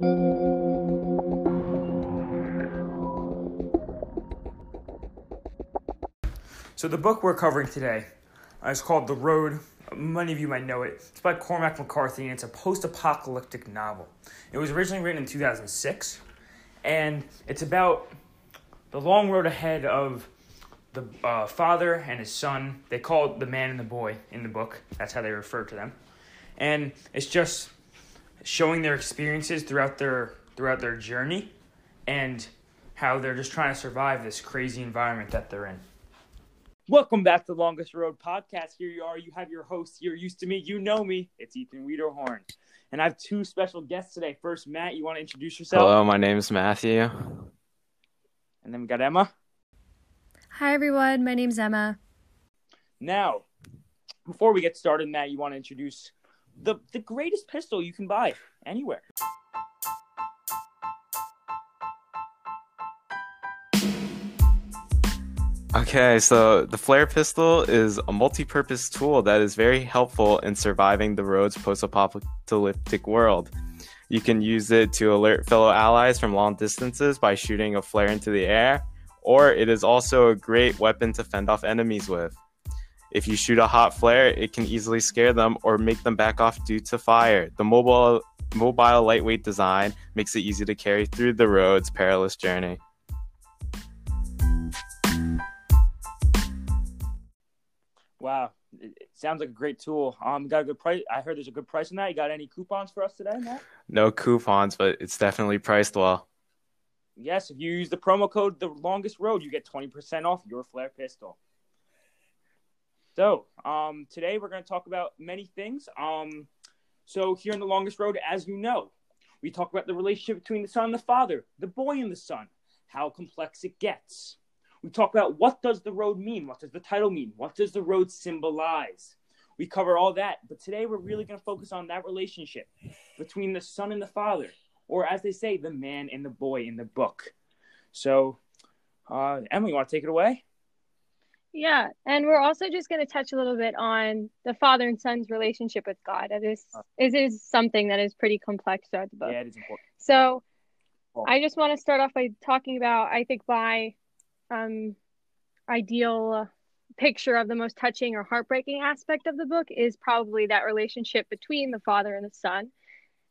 So the book we're covering today is called The Road. Many of you might know it. It's by Cormac McCarthy and it's a post-apocalyptic novel. It was originally written in 2006 and it's about the long road ahead of the uh, father and his son. They call it the man and the boy in the book. That's how they refer to them. And it's just showing their experiences throughout their throughout their journey and how they're just trying to survive this crazy environment that they're in. Welcome back to the Longest Road podcast. Here you are. You have your host. You're used to me. You know me. It's Ethan Wiederhorn. And I have two special guests today. First, Matt, you want to introduce yourself? Hello, my name is Matthew. And then we got Emma. Hi, everyone. My name's Emma. Now, before we get started, Matt, you want to introduce the, the greatest pistol you can buy anywhere. Okay, so the flare pistol is a multi-purpose tool that is very helpful in surviving the road's post-apocalyptic world. You can use it to alert fellow allies from long distances by shooting a flare into the air, or it is also a great weapon to fend off enemies with. If you shoot a hot flare, it can easily scare them or make them back off due to fire. The mobile mobile lightweight design makes it easy to carry through the road's perilous journey. Wow, it, sounds like a great tool. Um, got a good price. I heard there's a good price on that. You got any coupons for us today, Matt? No coupons, but it's definitely priced well. Yes, if you use the promo code The Longest Road, you get twenty percent off your flare pistol. So, um, today we're going to talk about many things. Um, so here in The Longest Road, as you know, we talk about the relationship between the son and the father, the boy and the son, how complex it gets. We talk about what does the road mean? What does the title mean? What does the road symbolize? We cover all that, but today we're really going to focus on that relationship between the son and the father, or as they say, the man and the boy in the book. So, uh, Emily, you want to take it away? Yeah, and we're also just going to touch a little bit on the father and son's relationship with God. It is it is something that is pretty complex throughout the book. Yeah, it is important. So, I just want to start off by talking about I think my um, ideal picture of the most touching or heartbreaking aspect of the book is probably that relationship between the father and the son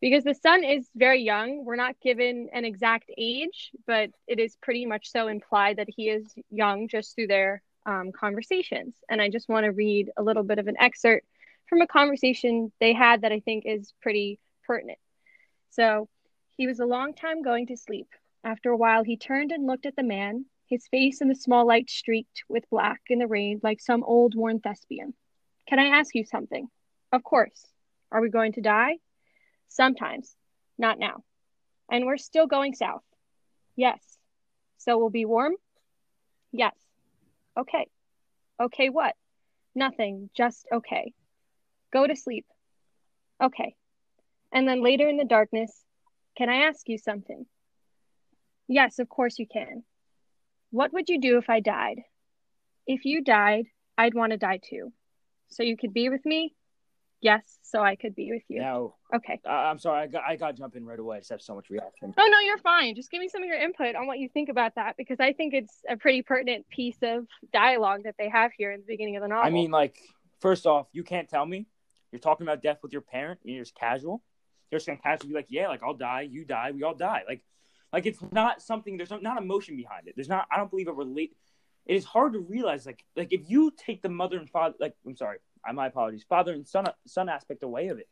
because the son is very young we're not given an exact age but it is pretty much so implied that he is young just through their um, conversations and i just want to read a little bit of an excerpt from a conversation they had that i think is pretty pertinent so he was a long time going to sleep after a while he turned and looked at the man his face in the small light streaked with black in the rain like some old worn thespian. Can I ask you something? Of course. Are we going to die? Sometimes. Not now. And we're still going south. Yes. So we'll be warm? Yes. Okay. Okay, what? Nothing. Just okay. Go to sleep. Okay. And then later in the darkness, can I ask you something? Yes, of course you can. What would you do if I died? If you died, I'd want to die too. So you could be with me? Yes, so I could be with you. No. Okay. Uh, I'm sorry. I got I got to jump in right away. I just have so much reaction. Oh no, you're fine. Just give me some of your input on what you think about that because I think it's a pretty pertinent piece of dialogue that they have here in the beginning of the novel. I mean, like, first off, you can't tell me you're talking about death with your parent. And you're just casual. You're just gonna casually be like, yeah, like I'll die, you die, we all die. Like like it's not something. There's not emotion behind it. There's not. I don't believe a relate. It is hard to realize. Like like if you take the mother and father. Like I'm sorry. My apologies. Father and son son aspect away of it.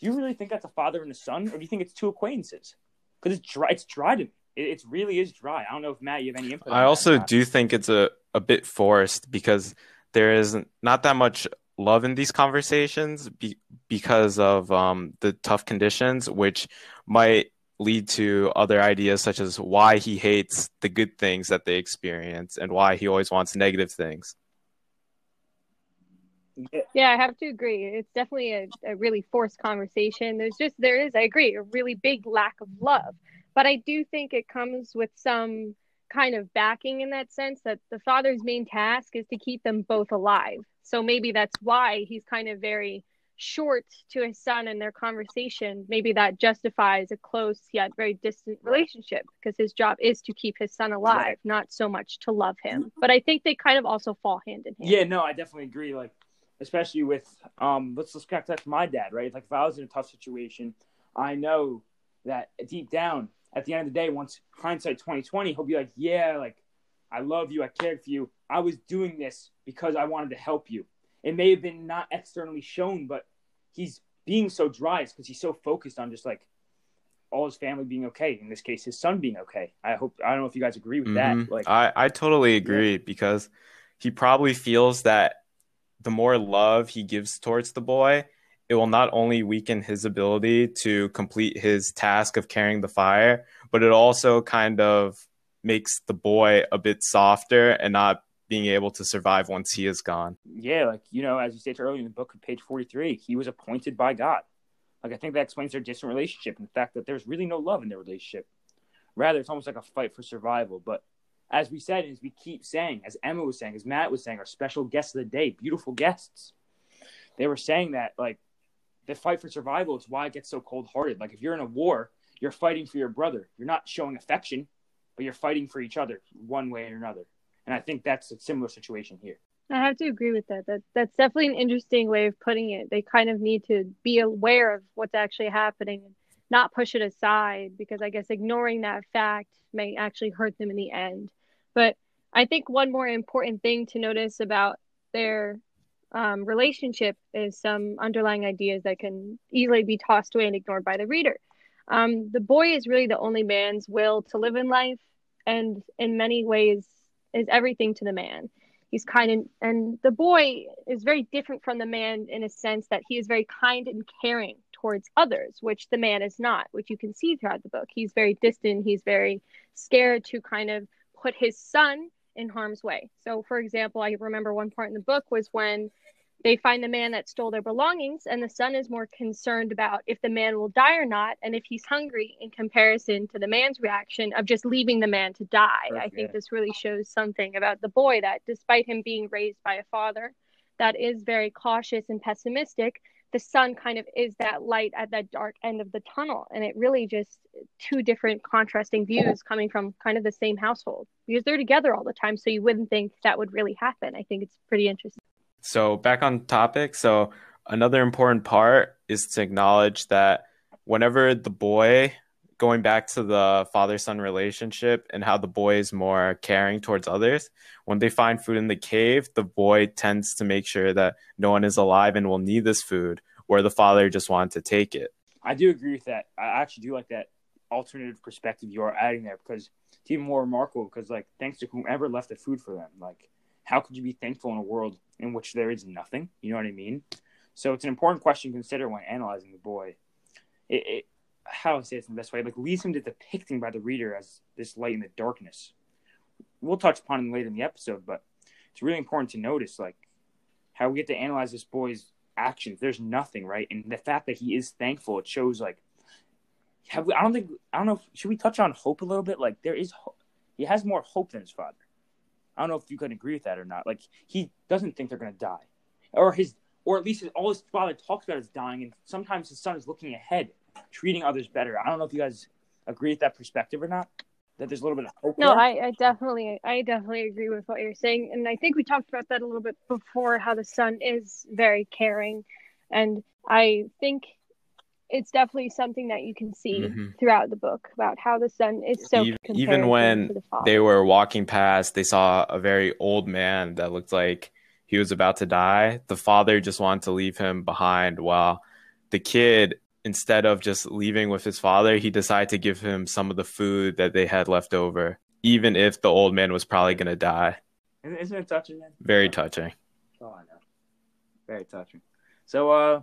Do you really think that's a father and a son, or do you think it's two acquaintances? Because it's dry. It's dry to me. It, it really is dry. I don't know if Matt, you have any input. I also do think it's a a bit forced because there is not that much love in these conversations be, because of um, the tough conditions, which might lead to other ideas such as why he hates the good things that they experience and why he always wants negative things. Yeah, I have to agree. It's definitely a, a really forced conversation. There's just, there is, I agree, a really big lack of love. But I do think it comes with some kind of backing in that sense that the father's main task is to keep them both alive. So maybe that's why he's kind of very short to his son in their conversation, maybe that justifies a close yet very distant relationship because his job is to keep his son alive, right. not so much to love him. But I think they kind of also fall hand in hand. Yeah, no, I definitely agree. Like, especially with um, let's let's connect that to my dad, right? Like, if I was in a tough situation, I know that deep down, at the end of the day, once hindsight twenty twenty, he'll be like, yeah, like, I love you, I cared for you, I was doing this because I wanted to help you it may have been not externally shown, but he's being so dry because he's so focused on just like all his family being okay. In this case, his son being okay. I hope I don't know if you guys agree with mm-hmm. that. Like I, I totally agree yeah. because he probably feels that the more love he gives towards the boy, it will not only weaken his ability to complete his task of carrying the fire, but it also kind of makes the boy a bit softer and not being able to survive once he is gone. Yeah, like you know, as you stated earlier in the book, page forty-three, he was appointed by God. Like I think that explains their distant relationship and the fact that there's really no love in their relationship. Rather, it's almost like a fight for survival. But as we said, as we keep saying, as Emma was saying, as Matt was saying, our special guests of the day, beautiful guests, they were saying that like the fight for survival is why it gets so cold-hearted. Like if you're in a war, you're fighting for your brother. You're not showing affection, but you're fighting for each other one way or another. And I think that's a similar situation here. I have to agree with that. That that's definitely an interesting way of putting it. They kind of need to be aware of what's actually happening not push it aside because I guess ignoring that fact may actually hurt them in the end. But I think one more important thing to notice about their um, relationship is some underlying ideas that can easily be tossed away and ignored by the reader. Um, the boy is really the only man's will to live in life, and in many ways, is everything to the man. He's kind and and the boy is very different from the man in a sense that he is very kind and caring towards others, which the man is not, which you can see throughout the book. He's very distant, he's very scared to kind of put his son in harm's way. So for example, I remember one part in the book was when they find the man that stole their belongings, and the son is more concerned about if the man will die or not, and if he's hungry in comparison to the man's reaction of just leaving the man to die. I think this really shows something about the boy that despite him being raised by a father that is very cautious and pessimistic, the son kind of is that light at that dark end of the tunnel. And it really just two different contrasting views coming from kind of the same household because they're together all the time. So you wouldn't think that would really happen. I think it's pretty interesting. So back on topic. So another important part is to acknowledge that whenever the boy going back to the father son relationship and how the boy is more caring towards others when they find food in the cave the boy tends to make sure that no one is alive and will need this food where the father just wanted to take it i do agree with that i actually do like that alternative perspective you are adding there because it's even more remarkable because like thanks to whomever left the food for them like how could you be thankful in a world in which there is nothing? You know what I mean? So it's an important question to consider when analyzing the boy. It, it how to say it in the best way, like leads him to depicting by the reader as this light in the darkness. We'll touch upon it later in the episode, but it's really important to notice like how we get to analyze this boy's actions. There's nothing, right? And the fact that he is thankful, it shows like have we, I don't think I don't know. If, should we touch on hope a little bit? Like there is, hope. he has more hope than his father. I don't know if you can agree with that or not. Like he doesn't think they're to die, or his, or at least his, all his father talks about is dying, and sometimes his son is looking ahead, treating others better. I don't know if you guys agree with that perspective or not. That there's a little bit of hope. No, I, I, definitely, I definitely agree with what you're saying, and I think we talked about that a little bit before. How the son is very caring, and I think it's definitely something that you can see mm-hmm. throughout the book about how the son is so even, even when the they were walking past they saw a very old man that looked like he was about to die the father just wanted to leave him behind while the kid instead of just leaving with his father he decided to give him some of the food that they had left over even if the old man was probably going to die isn't it touching man? very touching oh i know very touching so uh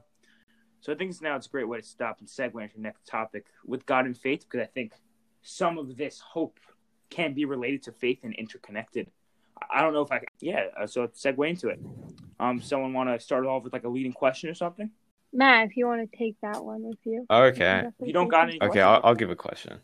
so I think it's now it's a great way to stop and segue into the next topic with God and faith, because I think some of this hope can be related to faith and interconnected. I don't know if I, yeah. Uh, so segue into it. Um, someone want to start off with like a leading question or something? Matt, if you want to take that one with you. Okay. You, you don't got any. Okay, I'll, I'll give a question.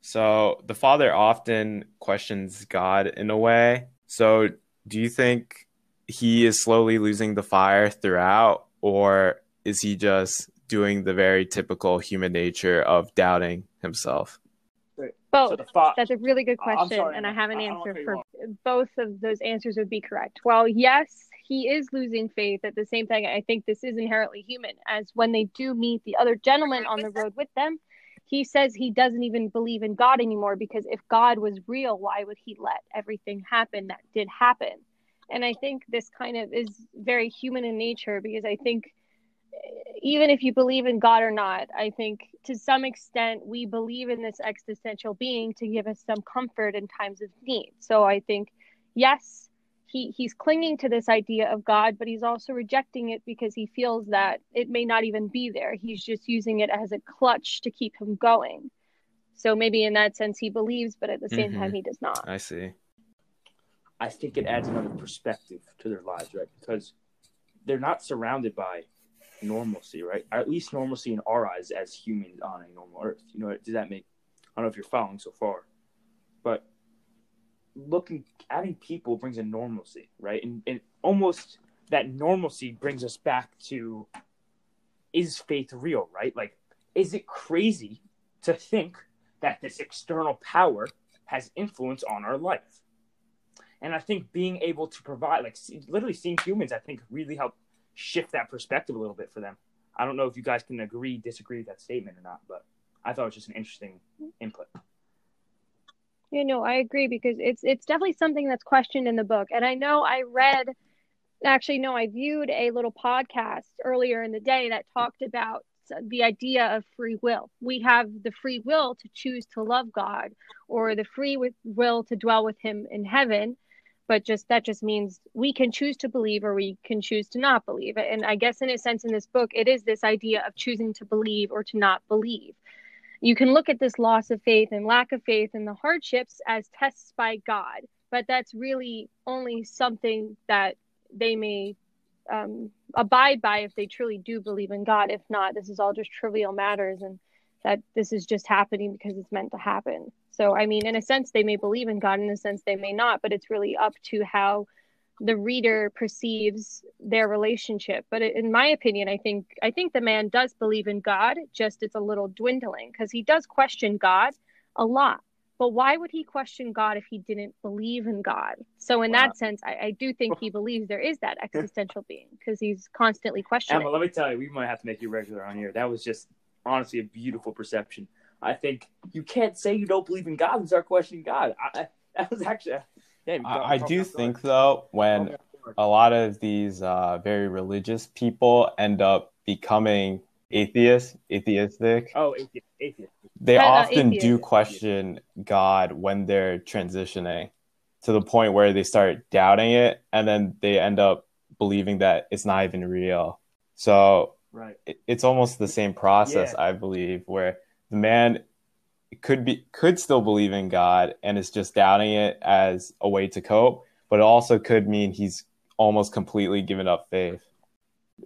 So the father often questions God in a way. So do you think he is slowly losing the fire throughout, or is he just doing the very typical human nature of doubting himself? Both. So fo- That's a really good question, sorry, and I have an I, answer for both of those answers would be correct. Well, yes, he is losing faith. At the same time, I think this is inherently human. As when they do meet the other gentleman on the road with them, he says he doesn't even believe in God anymore because if God was real, why would he let everything happen that did happen? And I think this kind of is very human in nature because I think eh, even if you believe in God or not, I think to some extent we believe in this existential being to give us some comfort in times of need. So I think, yes, he, he's clinging to this idea of God, but he's also rejecting it because he feels that it may not even be there. He's just using it as a clutch to keep him going. So maybe in that sense he believes, but at the same mm-hmm. time he does not. I see. I think it adds another perspective to their lives, right? Because they're not surrounded by normalcy, right? At least normalcy in our eyes as humans on a normal earth. You know, does that make? I don't know if you're following so far, but looking adding people brings a normalcy, right? And, and almost that normalcy brings us back to is faith real, right? Like, is it crazy to think that this external power has influence on our life? And I think being able to provide, like, literally seeing humans, I think really help shift that perspective a little bit for them. I don't know if you guys can agree, disagree with that statement or not, but I thought it was just an interesting input. You know, I agree because it's it's definitely something that's questioned in the book. And I know I read actually no, I viewed a little podcast earlier in the day that talked about the idea of free will. We have the free will to choose to love God or the free will to dwell with him in heaven but just that just means we can choose to believe or we can choose to not believe and i guess in a sense in this book it is this idea of choosing to believe or to not believe you can look at this loss of faith and lack of faith and the hardships as tests by god but that's really only something that they may um, abide by if they truly do believe in god. If not this is all just trivial matters and that this is just happening because it's meant to happen. So, I mean, in a sense, they may believe in God, in a sense, they may not, but it's really up to how the reader perceives their relationship. But in my opinion, I think I think the man does believe in God, just it's a little dwindling because he does question God a lot. But why would he question God if he didn't believe in God? So in wow. that sense, I, I, do think he believes there is that existential being because he's constantly questioning. Emma, let me tell you, we might have to make you regular on here. That was just honestly a beautiful perception. I think you can't say you don't believe in God and start questioning God. I, that was actually. Yeah, I, I do think though when a lot of these uh, very religious people end up becoming atheists, atheistic. Oh, atheist, atheist. They uh, often atheist. do question God when they're transitioning to the point where they start doubting it, and then they end up believing that it's not even real. So right. it's almost the same process, yeah. I believe, where the man could be could still believe in God and is just doubting it as a way to cope, but it also could mean he's almost completely given up faith.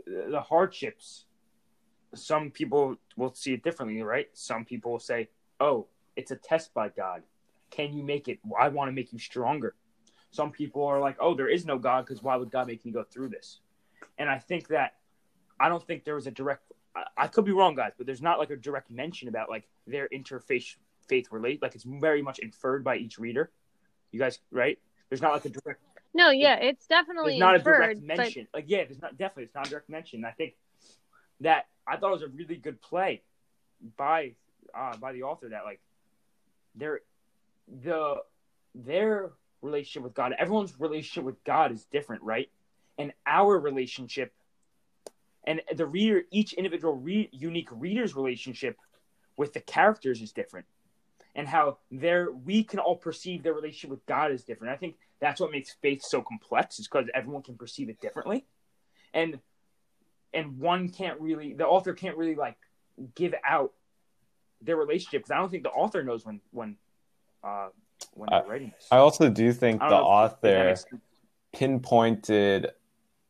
The hardships, some people will see it differently, right? Some people will say, "Oh, it's a test by God. Can you make it? I want to make you stronger." Some people are like, "Oh, there is no God because why would God make me go through this?" And I think that I don't think there was a direct I, could be wrong, guys, but there's not like a direct mention about like their interfaith faith relate. Like it's very much inferred by each reader. You guys, right? There's not like a direct. No, yeah, it's definitely not inferred, a direct mention. But... Like, yeah, there's not definitely it's not a direct mention. I think that I thought it was a really good play by uh, by the author that like their the their relationship with God, everyone's relationship with God is different, right? And our relationship and the reader each individual re- unique reader's relationship with the characters is different. And how their we can all perceive their relationship with god is different. I think that's what makes faith so complex is because everyone can perceive it differently. And and one can't really the author can't really like give out their relationship because i don't think the author knows when when uh when they're writing this. I also do think the author pinpointed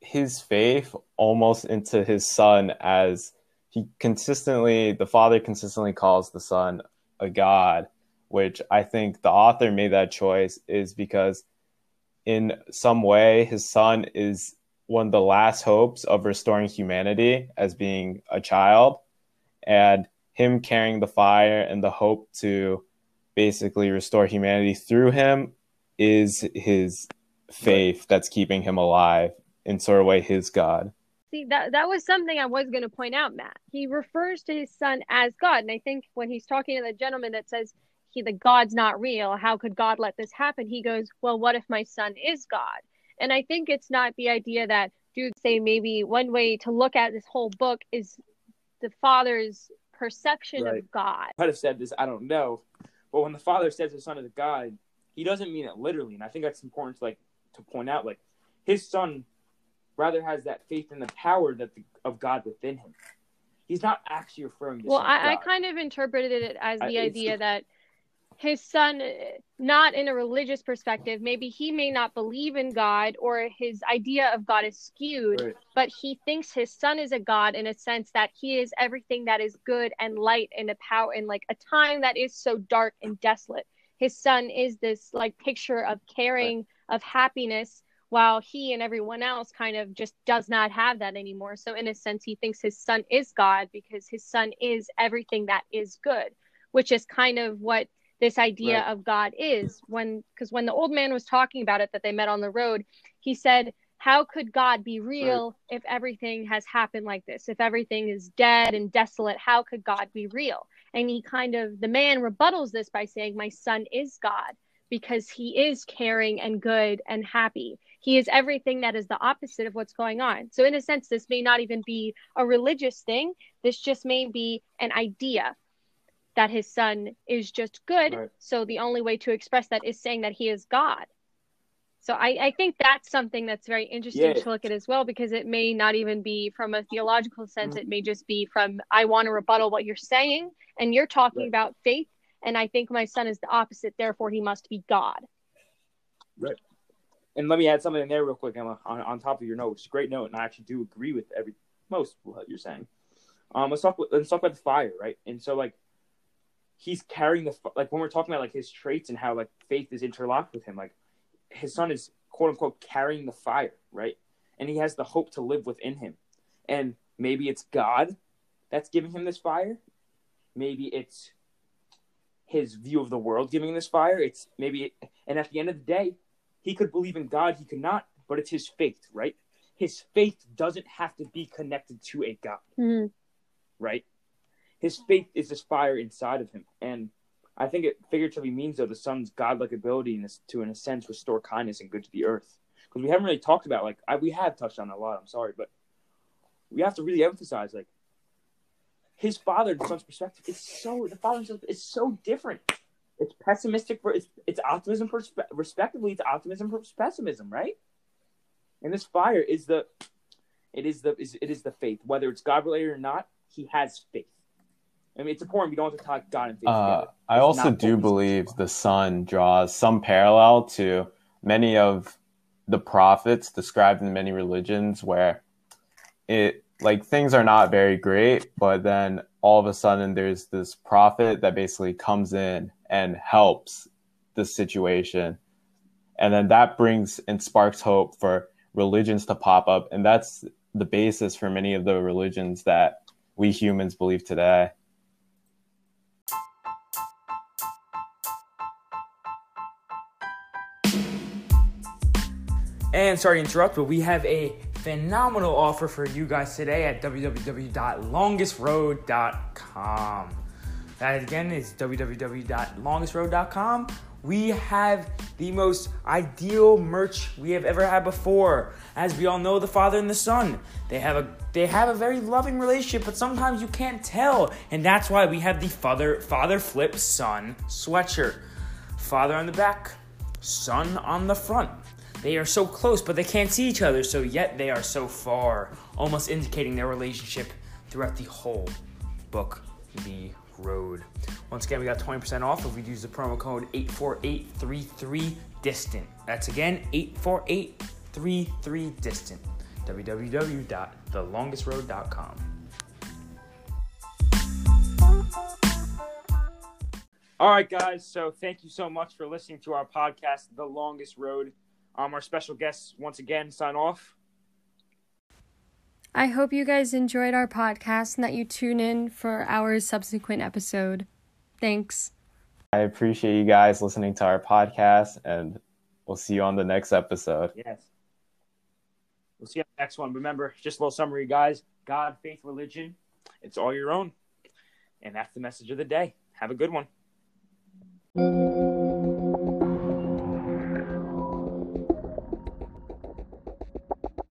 his faith almost into his son as he consistently the father consistently calls the son a god which i think the author made that choice is because in some way his son is one of the last hopes of restoring humanity as being a child, and him carrying the fire and the hope to basically restore humanity through him is his faith that's keeping him alive in sort of way his God. See that that was something I was going to point out, Matt. He refers to his son as God, and I think when he's talking to the gentleman that says he the God's not real, how could God let this happen? He goes, well, what if my son is God? And I think it's not the idea that dudes say maybe one way to look at this whole book is the father's perception right. of God. I might have said this, I don't know. But when the father says the son is God, he doesn't mean it literally. And I think that's important to like to point out. Like his son rather has that faith in the power that the, of God within him. He's not actually referring to. Well, I, I, kind of interpreted it as the I, idea that his son not in a religious perspective maybe he may not believe in god or his idea of god is skewed right. but he thinks his son is a god in a sense that he is everything that is good and light and a power in like a time that is so dark and desolate his son is this like picture of caring right. of happiness while he and everyone else kind of just does not have that anymore so in a sense he thinks his son is god because his son is everything that is good which is kind of what this idea right. of God is when because when the old man was talking about it that they met on the road, he said, How could God be real right. if everything has happened like this? If everything is dead and desolate, how could God be real? And he kind of the man rebuttals this by saying, My son is God because he is caring and good and happy. He is everything that is the opposite of what's going on. So, in a sense, this may not even be a religious thing. This just may be an idea that his son is just good. Right. So the only way to express that is saying that he is God. So I, I think that's something that's very interesting yeah. to look at as well, because it may not even be from a theological sense. Mm-hmm. It may just be from, I want to rebuttal what you're saying. And you're talking right. about faith. And I think my son is the opposite. Therefore, he must be God. Right. And let me add something in there real quick, Emma, on, on top of your note, which is a great note. And I actually do agree with every most what you're saying. Um, let's talk. Let's talk about the fire, right? And so, like, he's carrying the like when we're talking about like his traits and how like faith is interlocked with him like his son is quote unquote carrying the fire right and he has the hope to live within him and maybe it's god that's giving him this fire maybe it's his view of the world giving this fire it's maybe and at the end of the day he could believe in god he could not but it's his faith right his faith doesn't have to be connected to a god mm-hmm. right his faith is this fire inside of him. And I think it figuratively means, though, the son's godlike ability in to, in a sense, restore kindness and good to the earth. Because we haven't really talked about, like, I, we have touched on a lot, I'm sorry, but we have to really emphasize, like, his father and son's perspective is so, the father is so different. It's pessimistic for, it's, it's optimism, for, respectively, it's optimism for pessimism, right? And this fire is the, it is the, is, it is the faith. Whether it's God related or not, he has faith. I mean, it's important. We don't have to talk God and faith uh, I also do believe the Son draws some parallel to many of the prophets described in many religions, where it like things are not very great, but then all of a sudden there's this prophet that basically comes in and helps the situation, and then that brings and sparks hope for religions to pop up, and that's the basis for many of the religions that we humans believe today. And sorry to interrupt, but we have a phenomenal offer for you guys today at www.longestroad.com. That again is www.longestroad.com. We have the most ideal merch we have ever had before. As we all know, the father and the son. They have a they have a very loving relationship, but sometimes you can't tell. And that's why we have the father father flip son sweatshirt. Father on the back, son on the front. They are so close, but they can't see each other, so yet they are so far, almost indicating their relationship throughout the whole book, The Road. Once again, we got 20% off if we use the promo code 84833distant. That's again 84833distant. www.thelongestroad.com. All right, guys. So thank you so much for listening to our podcast, The Longest Road. Um, our special guests once again sign off. I hope you guys enjoyed our podcast and that you tune in for our subsequent episode. Thanks. I appreciate you guys listening to our podcast, and we'll see you on the next episode. Yes. We'll see you on the next one. Remember, just a little summary, guys. God, faith, religion, it's all your own. And that's the message of the day. Have a good one.